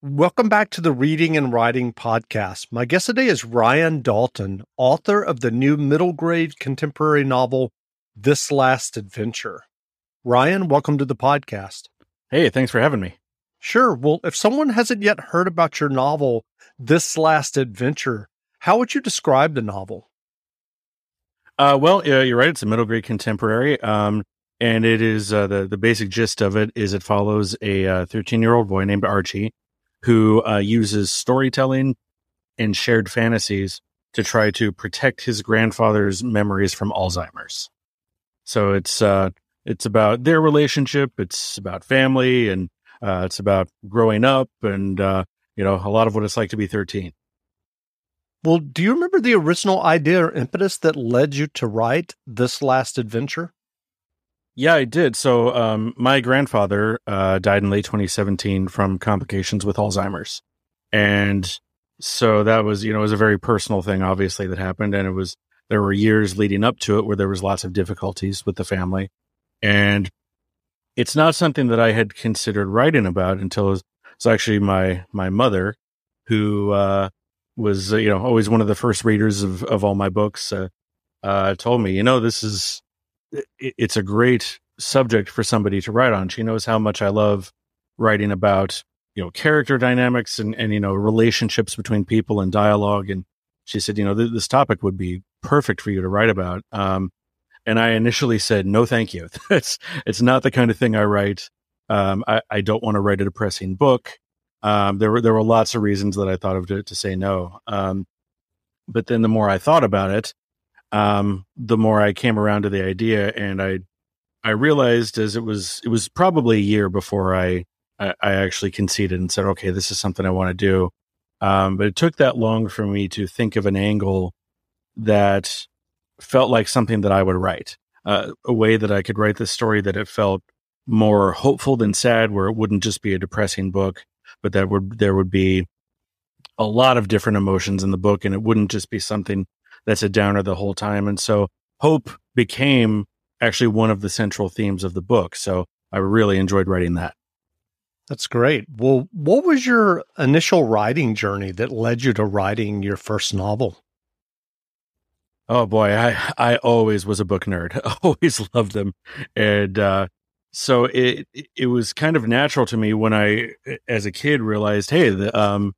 Welcome back to the Reading and Writing Podcast. My guest today is Ryan Dalton, author of the new middle grade contemporary novel, This Last Adventure. Ryan, welcome to the podcast. Hey, thanks for having me. Sure. Well, if someone hasn't yet heard about your novel, This Last Adventure, how would you describe the novel? Uh, well, uh, you're right. It's a middle grade contemporary. Um, and it is uh, the the basic gist of it is it follows a 13 uh, year old boy named Archie who uh, uses storytelling and shared fantasies to try to protect his grandfather's memories from Alzheimer's. So it's uh, it's about their relationship. It's about family, and uh, it's about growing up, and uh, you know a lot of what it's like to be thirteen. Well, do you remember the original idea or impetus that led you to write this last adventure? Yeah, I did. So, um, my grandfather uh, died in late 2017 from complications with Alzheimer's, and so that was, you know, it was a very personal thing, obviously, that happened, and it was there were years leading up to it where there was lots of difficulties with the family, and it's not something that I had considered writing about until it was, it actually my my mother who uh, was, uh, you know, always one of the first readers of of all my books. Uh, uh told me, you know, this is it's a great subject for somebody to write on. She knows how much I love writing about, you know, character dynamics and, and, you know, relationships between people and dialogue. And she said, you know, th- this topic would be perfect for you to write about. Um, and I initially said, no, thank you. it's, it's not the kind of thing I write. Um, I, I don't want to write a depressing book. Um, there were, there were lots of reasons that I thought of to, to say no. Um, but then the more I thought about it, um, the more I came around to the idea, and I I realized as it was it was probably a year before I I, I actually conceded and said, okay, this is something I want to do. Um, but it took that long for me to think of an angle that felt like something that I would write, uh, a way that I could write the story that it felt more hopeful than sad, where it wouldn't just be a depressing book, but that would there would be a lot of different emotions in the book, and it wouldn't just be something that's a downer the whole time. And so hope became actually one of the central themes of the book. So I really enjoyed writing that. That's great. Well, what was your initial writing journey that led you to writing your first novel? Oh boy, I I always was a book nerd. I always loved them. And uh so it it was kind of natural to me when I as a kid realized, hey, the um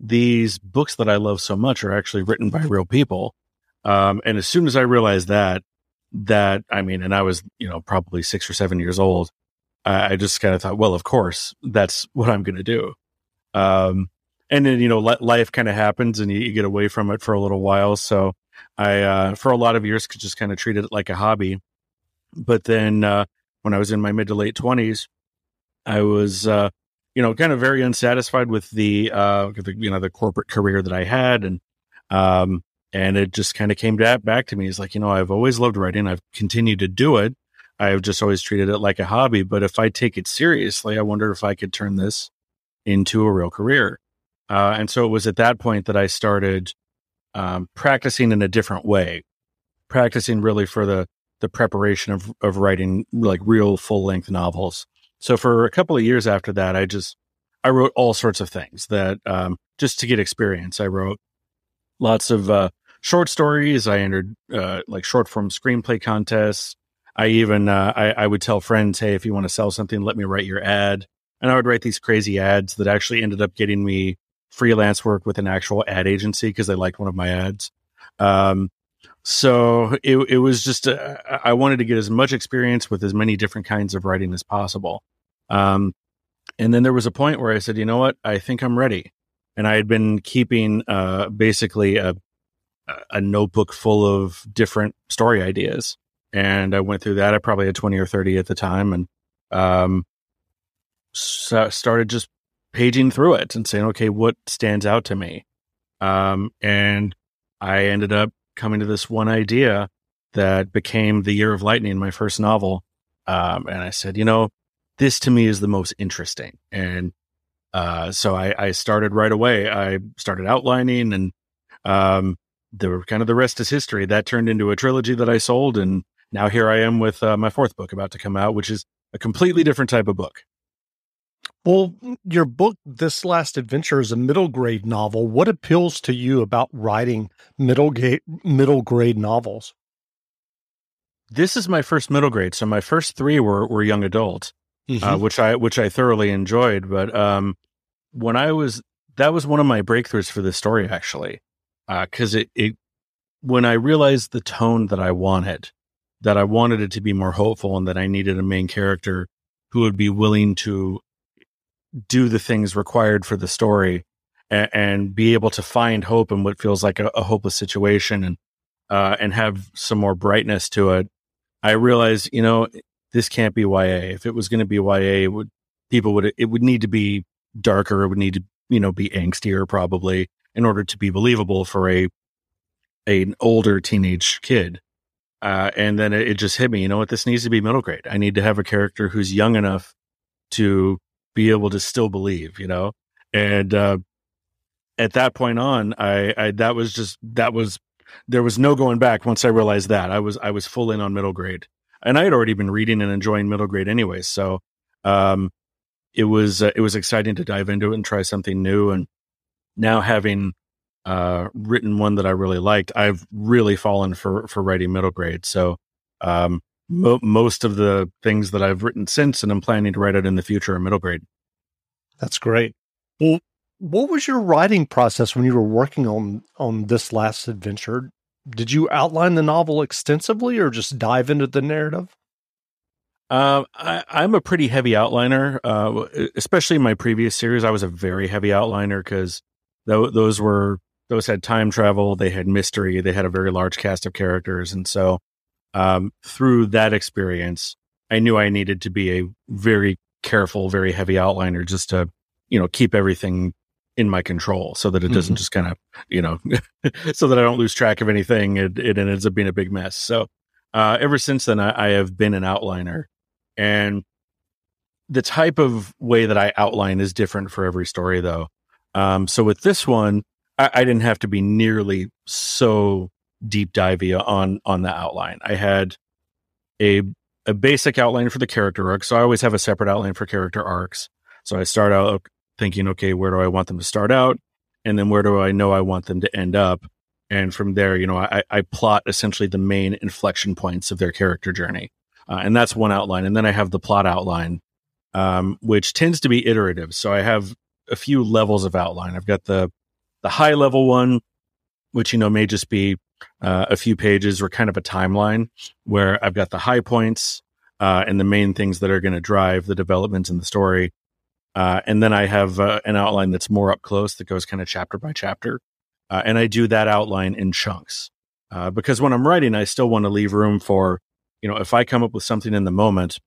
these books that I love so much are actually written by real people. Um, and as soon as I realized that, that I mean, and I was, you know, probably six or seven years old, I, I just kind of thought, well, of course, that's what I'm going to do. Um, and then, you know, life kind of happens and you, you, get away from it for a little while. So I, uh, for a lot of years, could just kind of treated it like a hobby. But then, uh, when I was in my mid to late twenties, I was, uh, you know, kind of very unsatisfied with the, uh, the, you know, the corporate career that I had. And, um, and it just kind of came back, back to me. It's like, you know, I've always loved writing. I've continued to do it. I've just always treated it like a hobby. But if I take it seriously, I wonder if I could turn this into a real career. Uh, and so it was at that point that I started um, practicing in a different way, practicing really for the the preparation of of writing like real full length novels. So for a couple of years after that, I just I wrote all sorts of things that um, just to get experience. I wrote lots of uh, short stories. I entered uh, like short form screenplay contests. I even uh, I, I, would tell friends, "Hey, if you want to sell something, let me write your ad." And I would write these crazy ads that actually ended up getting me freelance work with an actual ad agency because they liked one of my ads. Um, so it it was just uh, I wanted to get as much experience with as many different kinds of writing as possible. Um, and then there was a point where I said, "You know what? I think I'm ready." And I had been keeping uh, basically a a notebook full of different story ideas. And I went through that. I probably had 20 or 30 at the time and um, started just paging through it and saying, okay, what stands out to me? Um, and I ended up coming to this one idea that became The Year of Lightning, my first novel. Um, and I said, you know, this to me is the most interesting. And uh, so I, I, started right away. I started outlining and um, the kind of the rest is history. That turned into a trilogy that I sold, and now here I am with uh, my fourth book about to come out, which is a completely different type of book. Well, your book, This Last Adventure, is a middle grade novel. What appeals to you about writing middle grade, middle grade novels? This is my first middle grade, so my first three were were young adult, uh, mm-hmm. uh, which I which I thoroughly enjoyed. But um, when I was that was one of my breakthroughs for this story actually, because uh, it it when I realized the tone that I wanted, that I wanted it to be more hopeful, and that I needed a main character who would be willing to do the things required for the story and, and be able to find hope in what feels like a, a hopeless situation and uh, and have some more brightness to it. I realized, you know, this can't be YA. If it was going to be YA, would people would it would need to be darker. It would need to you know be angstier probably in order to be believable for a, a an older teenage kid. Uh, and then it, it just hit me. You know what? This needs to be middle grade. I need to have a character who's young enough to be able to still believe, you know? And uh, at that point on, I, I that was just that was there was no going back once I realized that. I was I was full in on middle grade. And I had already been reading and enjoying middle grade anyway, so um it was uh, it was exciting to dive into it and try something new and now having uh, written one that I really liked, I've really fallen for for writing middle grade. So um, mo- most of the things that I've written since and I'm planning to write it in the future are middle grade. That's great. Well, what was your writing process when you were working on on this last adventure? Did you outline the novel extensively or just dive into the narrative? Uh, I, am a pretty heavy outliner, uh, especially in my previous series. I was a very heavy outliner because th- those were those had time travel, they had mystery, they had a very large cast of characters, and so um, through that experience, I knew I needed to be a very careful, very heavy outliner just to, you know, keep everything in my control so that it doesn't mm-hmm. just kind of, you know, so that I don't lose track of anything. It, it ends up being a big mess. So, uh, ever since then, I, I have been an outliner and the type of way that I outline is different for every story though. Um, so with this one, I, I didn't have to be nearly so deep divey on on the outline. I had a a basic outline for the character arc, so I always have a separate outline for character arcs. So I start out thinking, okay, where do I want them to start out, and then where do I know I want them to end up, and from there, you know, I, I plot essentially the main inflection points of their character journey, uh, and that's one outline. And then I have the plot outline, um, which tends to be iterative. So I have a few levels of outline. I've got the the high level one, which you know may just be uh, a few pages or kind of a timeline where I've got the high points uh, and the main things that are going to drive the developments in the story. Uh, and then I have uh, an outline that's more up close that goes kind of chapter by chapter. Uh, and I do that outline in chunks uh, because when I'm writing, I still want to leave room for, you know, if I come up with something in the moment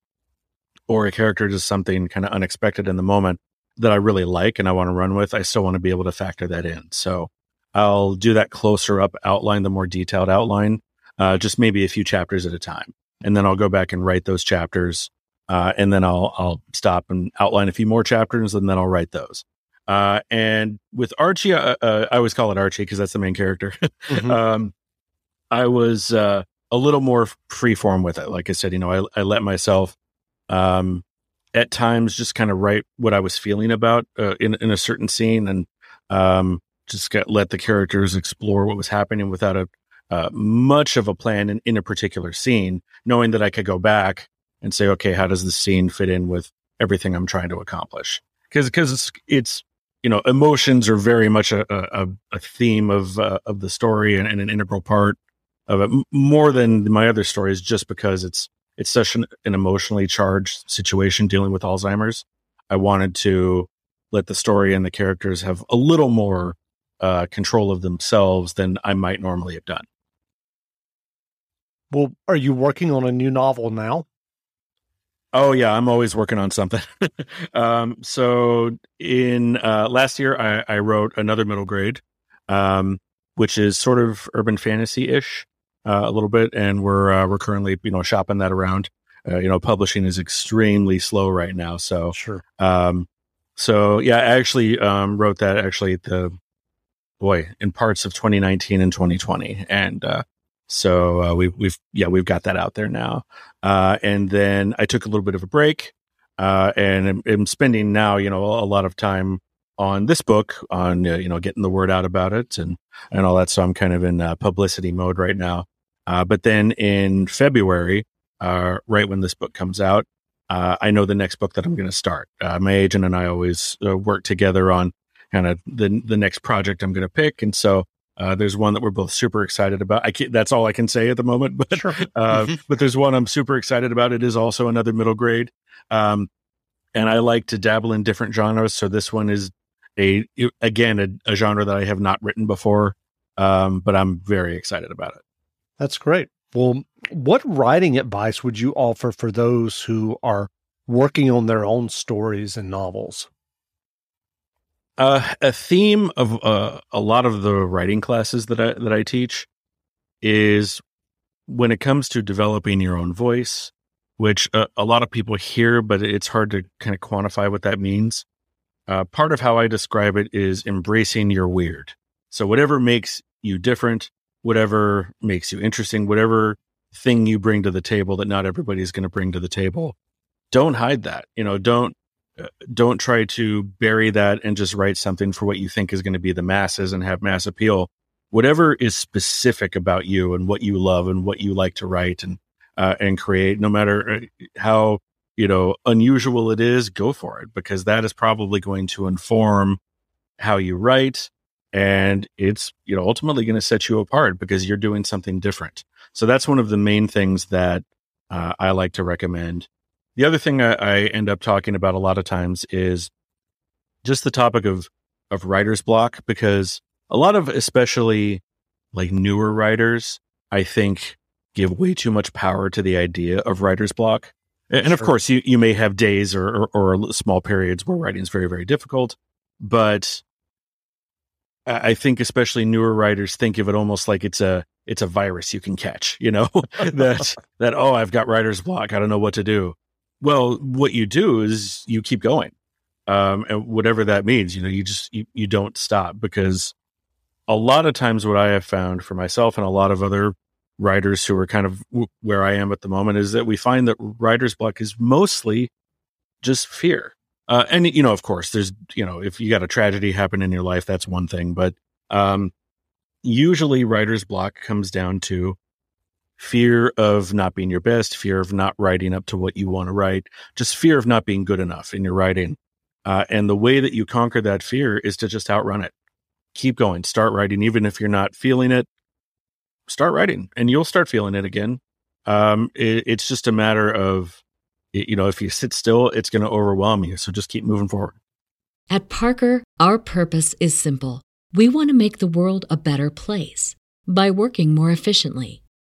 or a character does something kind of unexpected in the moment that I really like and I want to run with, I still want to be able to factor that in. So I'll do that closer up outline, the more detailed outline, uh, just maybe a few chapters at a time. And then I'll go back and write those chapters. Uh, and then I'll, I'll stop and outline a few more chapters and then I'll write those. Uh, and with Archie, uh, uh, I always call it Archie because that's the main character. mm-hmm. um, I was, uh, a little more freeform with it. Like I said, you know, I, I let myself, um, at times just kind of write what I was feeling about, in, in a certain scene. And, um, just let the characters explore what was happening without a uh, much of a plan in, in a particular scene, knowing that I could go back and say, okay, how does the scene fit in with everything I'm trying to accomplish? Because because it's it's you know emotions are very much a a, a theme of uh, of the story and, and, an integral part of it more than my other stories, just because it's it's such an, an emotionally charged situation dealing with Alzheimer's. I wanted to let the story and the characters have a little more uh, control of themselves than I might normally have done. Well, are you working on a new novel now? Oh yeah, I'm always working on something. um, so in uh, last year, I, I, wrote another middle grade, um, which is sort of urban fantasy ish, uh, a little bit, and we're uh, we're currently you know shopping that around. Uh, you know, publishing is extremely slow right now, so sure. Um, so yeah, I actually um, wrote that actually the boy, in parts of 2019 and 2020. And, uh, so uh, we've we've yeah we've got that out there now, uh, and then I took a little bit of a break, uh, and I'm, I'm, spending now, you know, a lot of time on this book, on uh, you know, getting the word out about it and and all that. So I'm kind of in uh, publicity mode right now. Uh, but then in February, uh, right when this book comes out, uh, I know the next book that I'm going to start. my agent and I always work together on kind of the the next project I'm going to pick, and so uh, there's one that we're both super excited about. I can't, that's all I can say at the moment, but sure. uh, mm-hmm. but there's one I'm super excited about. It is also another middle grade, um, and I like to dabble in different genres. So this one is a again a, a genre that I have not written before, um, but I'm very excited about it. That's great. Well, what writing advice would you offer for those who are working on their own stories and novels? Uh, a theme of uh, a lot of the writing classes that I that I teach is when it comes to developing your own voice, which uh, a lot of people hear, but it's hard to kind of quantify what that means. Uh, part of how I describe it is embracing your weird. So whatever makes you different, whatever makes you interesting, whatever thing you bring to the table that not everybody's going to bring to the table, don't hide that. You know, don't don't try to bury that and just write something for what you think is going to be the masses and have mass appeal. Whatever is specific about you and what you love and what you like to write and uh, and create, no matter uh, how you know unusual it is, go for it because that is probably going to inform how you write, and it's you know ultimately going to set you apart because you're doing something different. So that's one of the main things that uh, I like to recommend the other thing I, I end up talking about a lot of times is just the topic of of writer's block because a lot of especially like newer writers, I think, give way too much power to the idea of writer's block. And sure. of course, you, you may have days or, or, or, small periods where writing is very, very difficult. But I think especially newer writers think of it almost like it's a it's a virus you can catch, you know, that that oh, I've got writer's block, I don't know what to do. Well, what you do is you keep going. Um, and whatever that means, you know, you just, you, you don't stop because a lot of times what I have found for myself and a lot of other writers who are kind of w- where I am at the moment is that we find that writer's block is mostly just fear. Uh, and, you know, of course, there's, you know, if you got a tragedy happen in your life, that's one thing. But um, usually writer's block comes down to fear of not being your best, fear of not writing up to what you want to write, just fear of not being good enough in your writing. Uh, and the way that you conquer that fear is to just outrun it. Keep going, start writing, even if you're not feeling it. Start writing, and you'll start feeling it again. Um, it, it's just a matter of, you know, if you sit still, it's going to overwhelm you. So just keep moving forward. At Parker, our purpose is simple. We want to make the world a better place by working more efficiently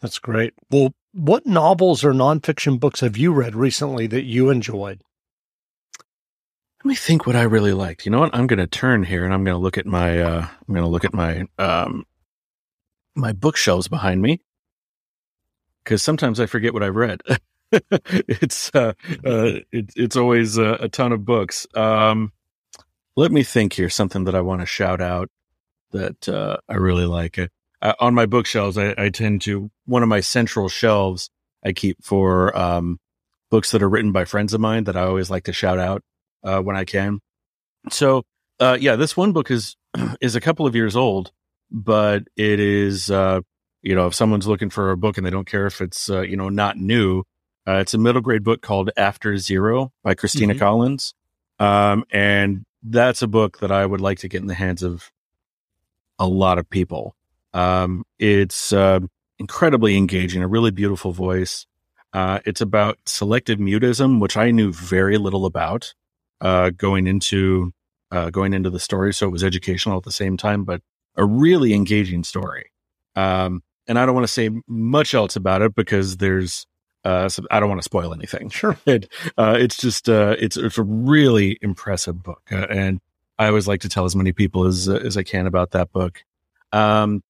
That's great. Well, what novels or nonfiction books have you read recently that you enjoyed? Let me think what I really liked. You know what? I'm going to turn here and I'm going to look at my uh, I'm going to look at my um, my bookshelves behind me because sometimes I forget what I've read. it's uh, uh, it, it's always a, a, ton of books. Um, let me think here. Something that I want to shout out that uh, I really like. Uh, on my bookshelves, I, I, tend to one of my central shelves I keep for um, books that are written by friends of mine that I always like to shout out uh, when I can. So, uh, yeah, this one book is is a couple of years old, but it is uh, you know if someone's looking for a book and they don't care if it's uh, you know not new, uh, it's a middle grade book called After Zero by Christina mm-hmm. Collins, um, and that's a book that I would like to get in the hands of a lot of people. Um, it's uh, incredibly engaging, a really beautiful voice. Uh, it's about selective mutism, which I knew very little about uh, going into uh, going into the story. So it was educational at the same time, but a really engaging story. Um, and I don't want to say much else about it because there's uh, so I don't want to spoil anything. Sure, it, uh, it's just uh, it's it's a really impressive book, uh, and I always like to tell as many people as as I can about that book. Um,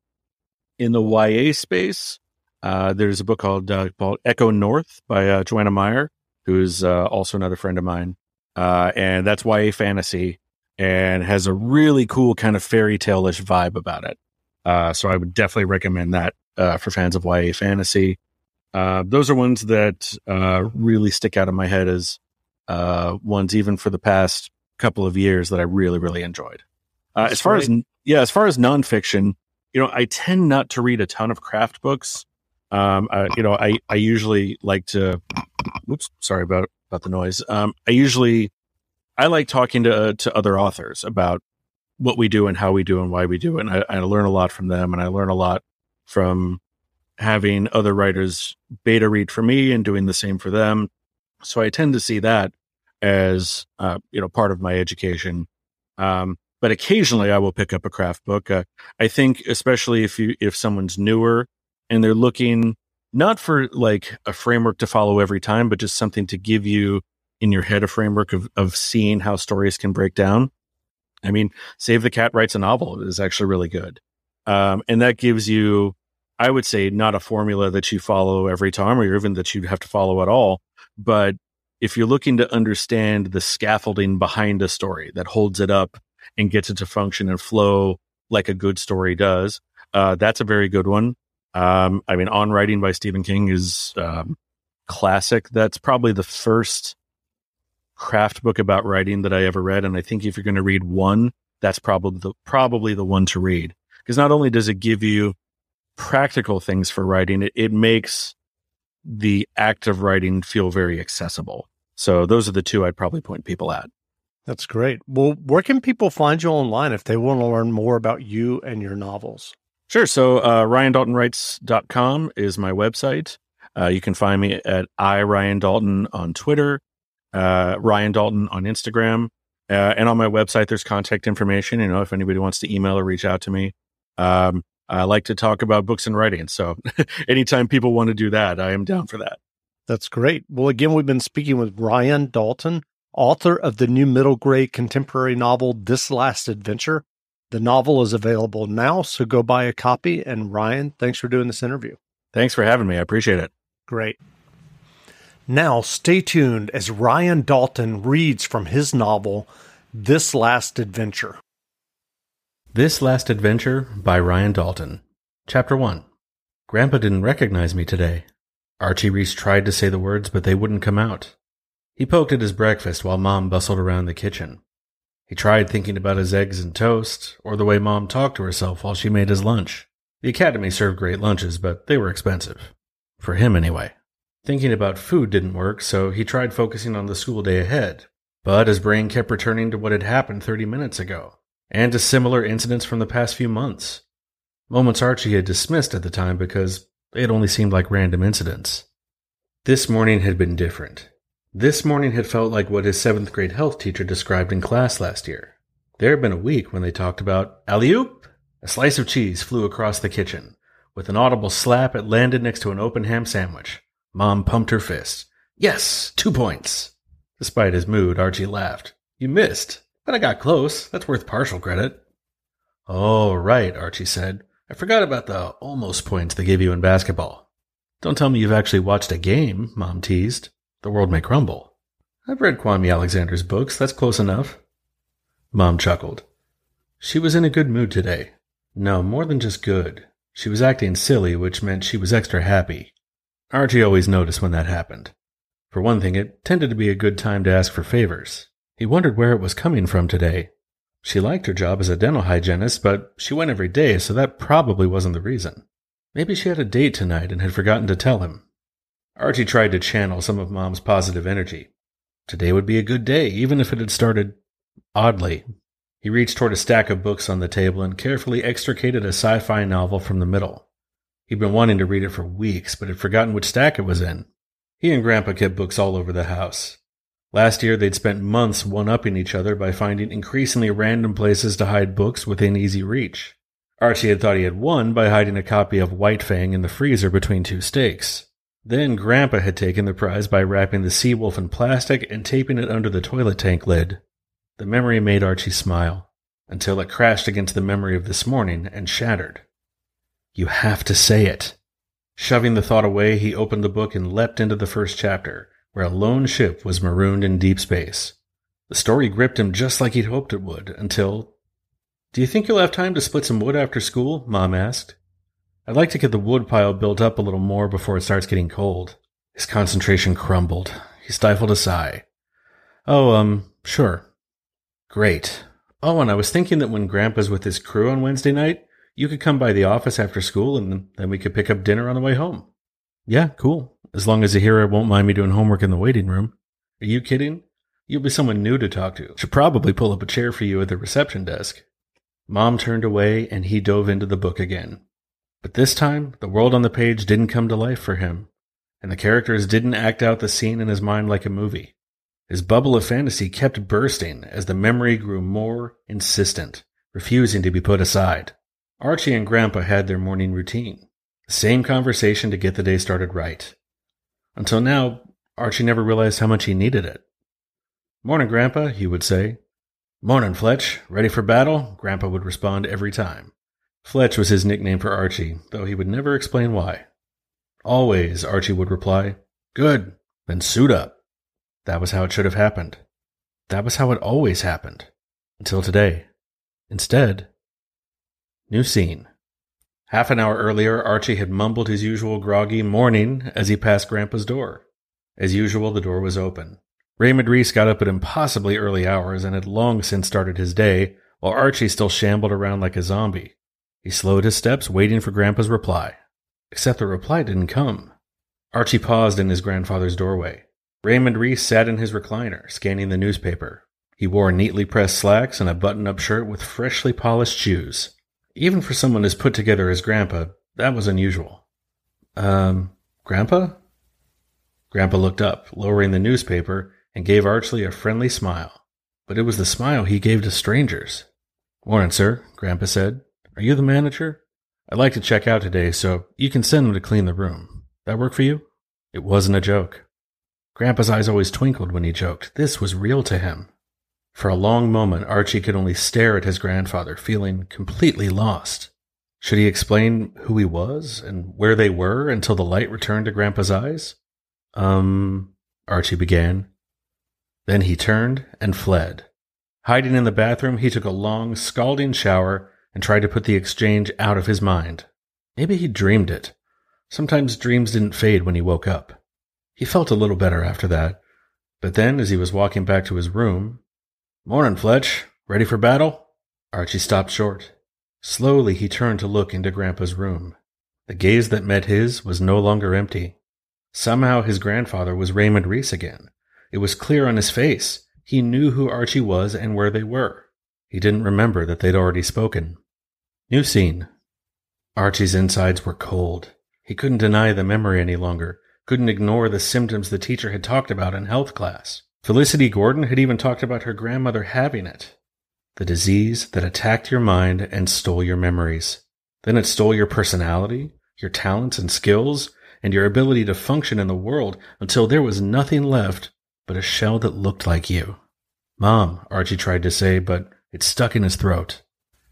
in the YA space, uh, there's a book called uh, called Echo North by uh, Joanna Meyer, who's uh, also another friend of mine, uh, and that's YA fantasy and has a really cool kind of fairy tale-ish vibe about it. Uh, so I would definitely recommend that for fans of YA fantasy. those are ones that really stick out in my head as ones, even for the past couple of years, that I really really enjoyed. as far as yeah, as far as nonfiction, you know, I tend not to read a ton of craft books. Um, I, you know, I, I usually like to, oops, sorry about, about the noise. Um, I usually, I like talking to, to other authors about what we do and how we do and why we do it. And I, I learn a lot from them and I learn a lot from having other writers beta read for me and doing the same for them. So I tend to see that as, uh, you know, part of my education. Um, but occasionally I will pick up a craft book. Uh, I think, especially if you, if someone's newer and they're looking not for like a framework to follow every time, but just something to give you in your head a framework of, of seeing how stories can break down. I mean, Save the Cat writes a novel is actually really good. Um, and that gives you, I would say, not a formula that you follow every time or even that you have to follow at all. But if you're looking to understand the scaffolding behind a story that holds it up and gets it to function and flow like a good story does, uh, that's a very good one. Um, I mean, On Writing by Stephen King is um, classic. That's probably the first craft book about writing that I ever read, and I think if you're going to read one, that's probably the probably the one to read because not only does it give you practical things for writing, it, it makes the act of writing feel very accessible. So those are the two I'd probably point people at. That's great. Well, where can people find you online if they want to learn more about you and your novels? Sure. So, uh, RyanDaltonWrites.com is my website. Uh, you can find me at I Ryan Dalton on Twitter, uh, Ryan Dalton on Instagram, uh, and on my website. There's contact information. You know, if anybody wants to email or reach out to me, um, I like to talk about books and writing. So, anytime people want to do that, I am down for that. That's great. Well, again, we've been speaking with Ryan Dalton, author of the new middle grade contemporary novel This Last Adventure. The novel is available now, so go buy a copy. And Ryan, thanks for doing this interview. Thanks for having me. I appreciate it. Great. Now, stay tuned as Ryan Dalton reads from his novel, This Last Adventure. This Last Adventure by Ryan Dalton. Chapter 1 Grandpa didn't recognize me today. Archie Reese tried to say the words, but they wouldn't come out. He poked at his breakfast while Mom bustled around the kitchen. He tried thinking about his eggs and toast, or the way Mom talked to herself while she made his lunch. The academy served great lunches, but they were expensive. For him, anyway. Thinking about food didn't work, so he tried focusing on the school day ahead. But his brain kept returning to what had happened 30 minutes ago, and to similar incidents from the past few months. Moments Archie had dismissed at the time because they had only seemed like random incidents. This morning had been different. This morning had felt like what his seventh grade health teacher described in class last year. There had been a week when they talked about alley oop. A slice of cheese flew across the kitchen. With an audible slap, it landed next to an open ham sandwich. Mom pumped her fist. Yes, two points. Despite his mood, Archie laughed. You missed, but I got close. That's worth partial credit. Oh, right, Archie said. I forgot about the almost points they gave you in basketball. Don't tell me you've actually watched a game, Mom teased. The world may crumble. I've read Kwame Alexander's books. That's close enough. Mom chuckled. She was in a good mood today. No, more than just good. She was acting silly, which meant she was extra happy. Archie always noticed when that happened. For one thing, it tended to be a good time to ask for favors. He wondered where it was coming from today. She liked her job as a dental hygienist, but she went every day, so that probably wasn't the reason. Maybe she had a date tonight and had forgotten to tell him. Archie tried to channel some of Mom's positive energy. Today would be a good day, even if it had started oddly. He reached toward a stack of books on the table and carefully extricated a sci fi novel from the middle. He'd been wanting to read it for weeks, but had forgotten which stack it was in. He and Grandpa kept books all over the house. Last year, they'd spent months one upping each other by finding increasingly random places to hide books within easy reach. Archie had thought he had won by hiding a copy of White Fang in the freezer between two steaks. Then Grandpa had taken the prize by wrapping the sea wolf in plastic and taping it under the toilet tank lid. The memory made Archie smile, until it crashed against the memory of this morning and shattered. You have to say it. Shoving the thought away, he opened the book and leapt into the first chapter, where a lone ship was marooned in deep space. The story gripped him just like he'd hoped it would, until. Do you think you'll have time to split some wood after school? Mom asked. I'd like to get the wood pile built up a little more before it starts getting cold. His concentration crumbled. He stifled a sigh. Oh, um, sure. Great. Oh, and I was thinking that when Grandpa's with his crew on Wednesday night, you could come by the office after school and then we could pick up dinner on the way home. Yeah, cool. As long as Zahira won't mind me doing homework in the waiting room. Are you kidding? You'll be someone new to talk to. Should probably pull up a chair for you at the reception desk. Mom turned away and he dove into the book again. But this time, the world on the page didn't come to life for him, and the characters didn't act out the scene in his mind like a movie. His bubble of fantasy kept bursting as the memory grew more insistent, refusing to be put aside. Archie and Grandpa had their morning routine, the same conversation to get the day started right. Until now, Archie never realized how much he needed it. Morning, Grandpa, he would say. Morning, Fletch. Ready for battle? Grandpa would respond every time. Fletch was his nickname for Archie, though he would never explain why. Always, Archie would reply, Good, then suit up. That was how it should have happened. That was how it always happened. Until today. Instead, new scene. Half an hour earlier, Archie had mumbled his usual groggy morning as he passed Grandpa's door. As usual, the door was open. Raymond Reese got up at impossibly early hours and had long since started his day, while Archie still shambled around like a zombie. He slowed his steps, waiting for Grandpa's reply. Except the reply didn't come. Archie paused in his grandfather's doorway. Raymond Reese sat in his recliner, scanning the newspaper. He wore neatly pressed slacks and a button up shirt with freshly polished shoes. Even for someone as put together as Grandpa, that was unusual. Um, Grandpa? Grandpa looked up, lowering the newspaper, and gave Archie a friendly smile. But it was the smile he gave to strangers. Morning, sir, Grandpa said. Are you the manager? I'd like to check out today, so you can send them to clean the room. That work for you? It wasn't a joke. Grandpa's eyes always twinkled when he joked. This was real to him. For a long moment, Archie could only stare at his grandfather, feeling completely lost. Should he explain who he was and where they were until the light returned to Grandpa's eyes? Um, Archie began. Then he turned and fled. Hiding in the bathroom, he took a long, scalding shower and tried to put the exchange out of his mind. Maybe he dreamed it. Sometimes dreams didn't fade when he woke up. He felt a little better after that. But then, as he was walking back to his room, Morning, Fletch. Ready for battle? Archie stopped short. Slowly he turned to look into Grandpa's room. The gaze that met his was no longer empty. Somehow his grandfather was Raymond Reese again. It was clear on his face. He knew who Archie was and where they were. He didn't remember that they'd already spoken. New scene. Archie's insides were cold. He couldn't deny the memory any longer couldn't ignore the symptoms the teacher had talked about in health class. Felicity Gordon had even talked about her grandmother having it. The disease that attacked your mind and stole your memories. Then it stole your personality, your talents and skills, and your ability to function in the world until there was nothing left but a shell that looked like you. Mom, Archie tried to say, but it stuck in his throat.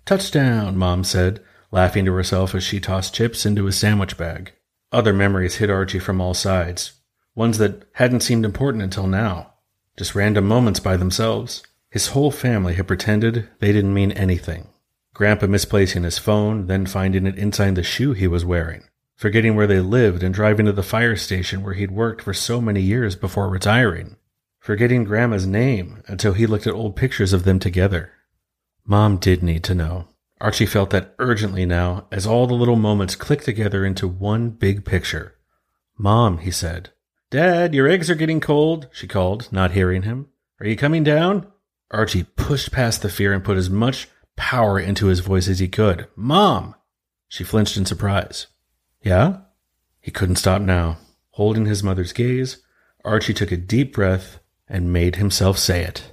Touchdown, Mom said, laughing to herself as she tossed chips into his sandwich bag. Other memories hit Archie from all sides, ones that hadn't seemed important until now, just random moments by themselves. His whole family had pretended they didn't mean anything. Grandpa misplacing his phone, then finding it inside the shoe he was wearing, forgetting where they lived and driving to the fire station where he'd worked for so many years before retiring, forgetting Grandma's name until he looked at old pictures of them together. Mom did need to know. Archie felt that urgently now as all the little moments clicked together into one big picture. Mom, he said. Dad, your eggs are getting cold, she called, not hearing him. Are you coming down? Archie pushed past the fear and put as much power into his voice as he could. Mom! She flinched in surprise. Yeah? He couldn't stop now. Holding his mother's gaze, Archie took a deep breath and made himself say it.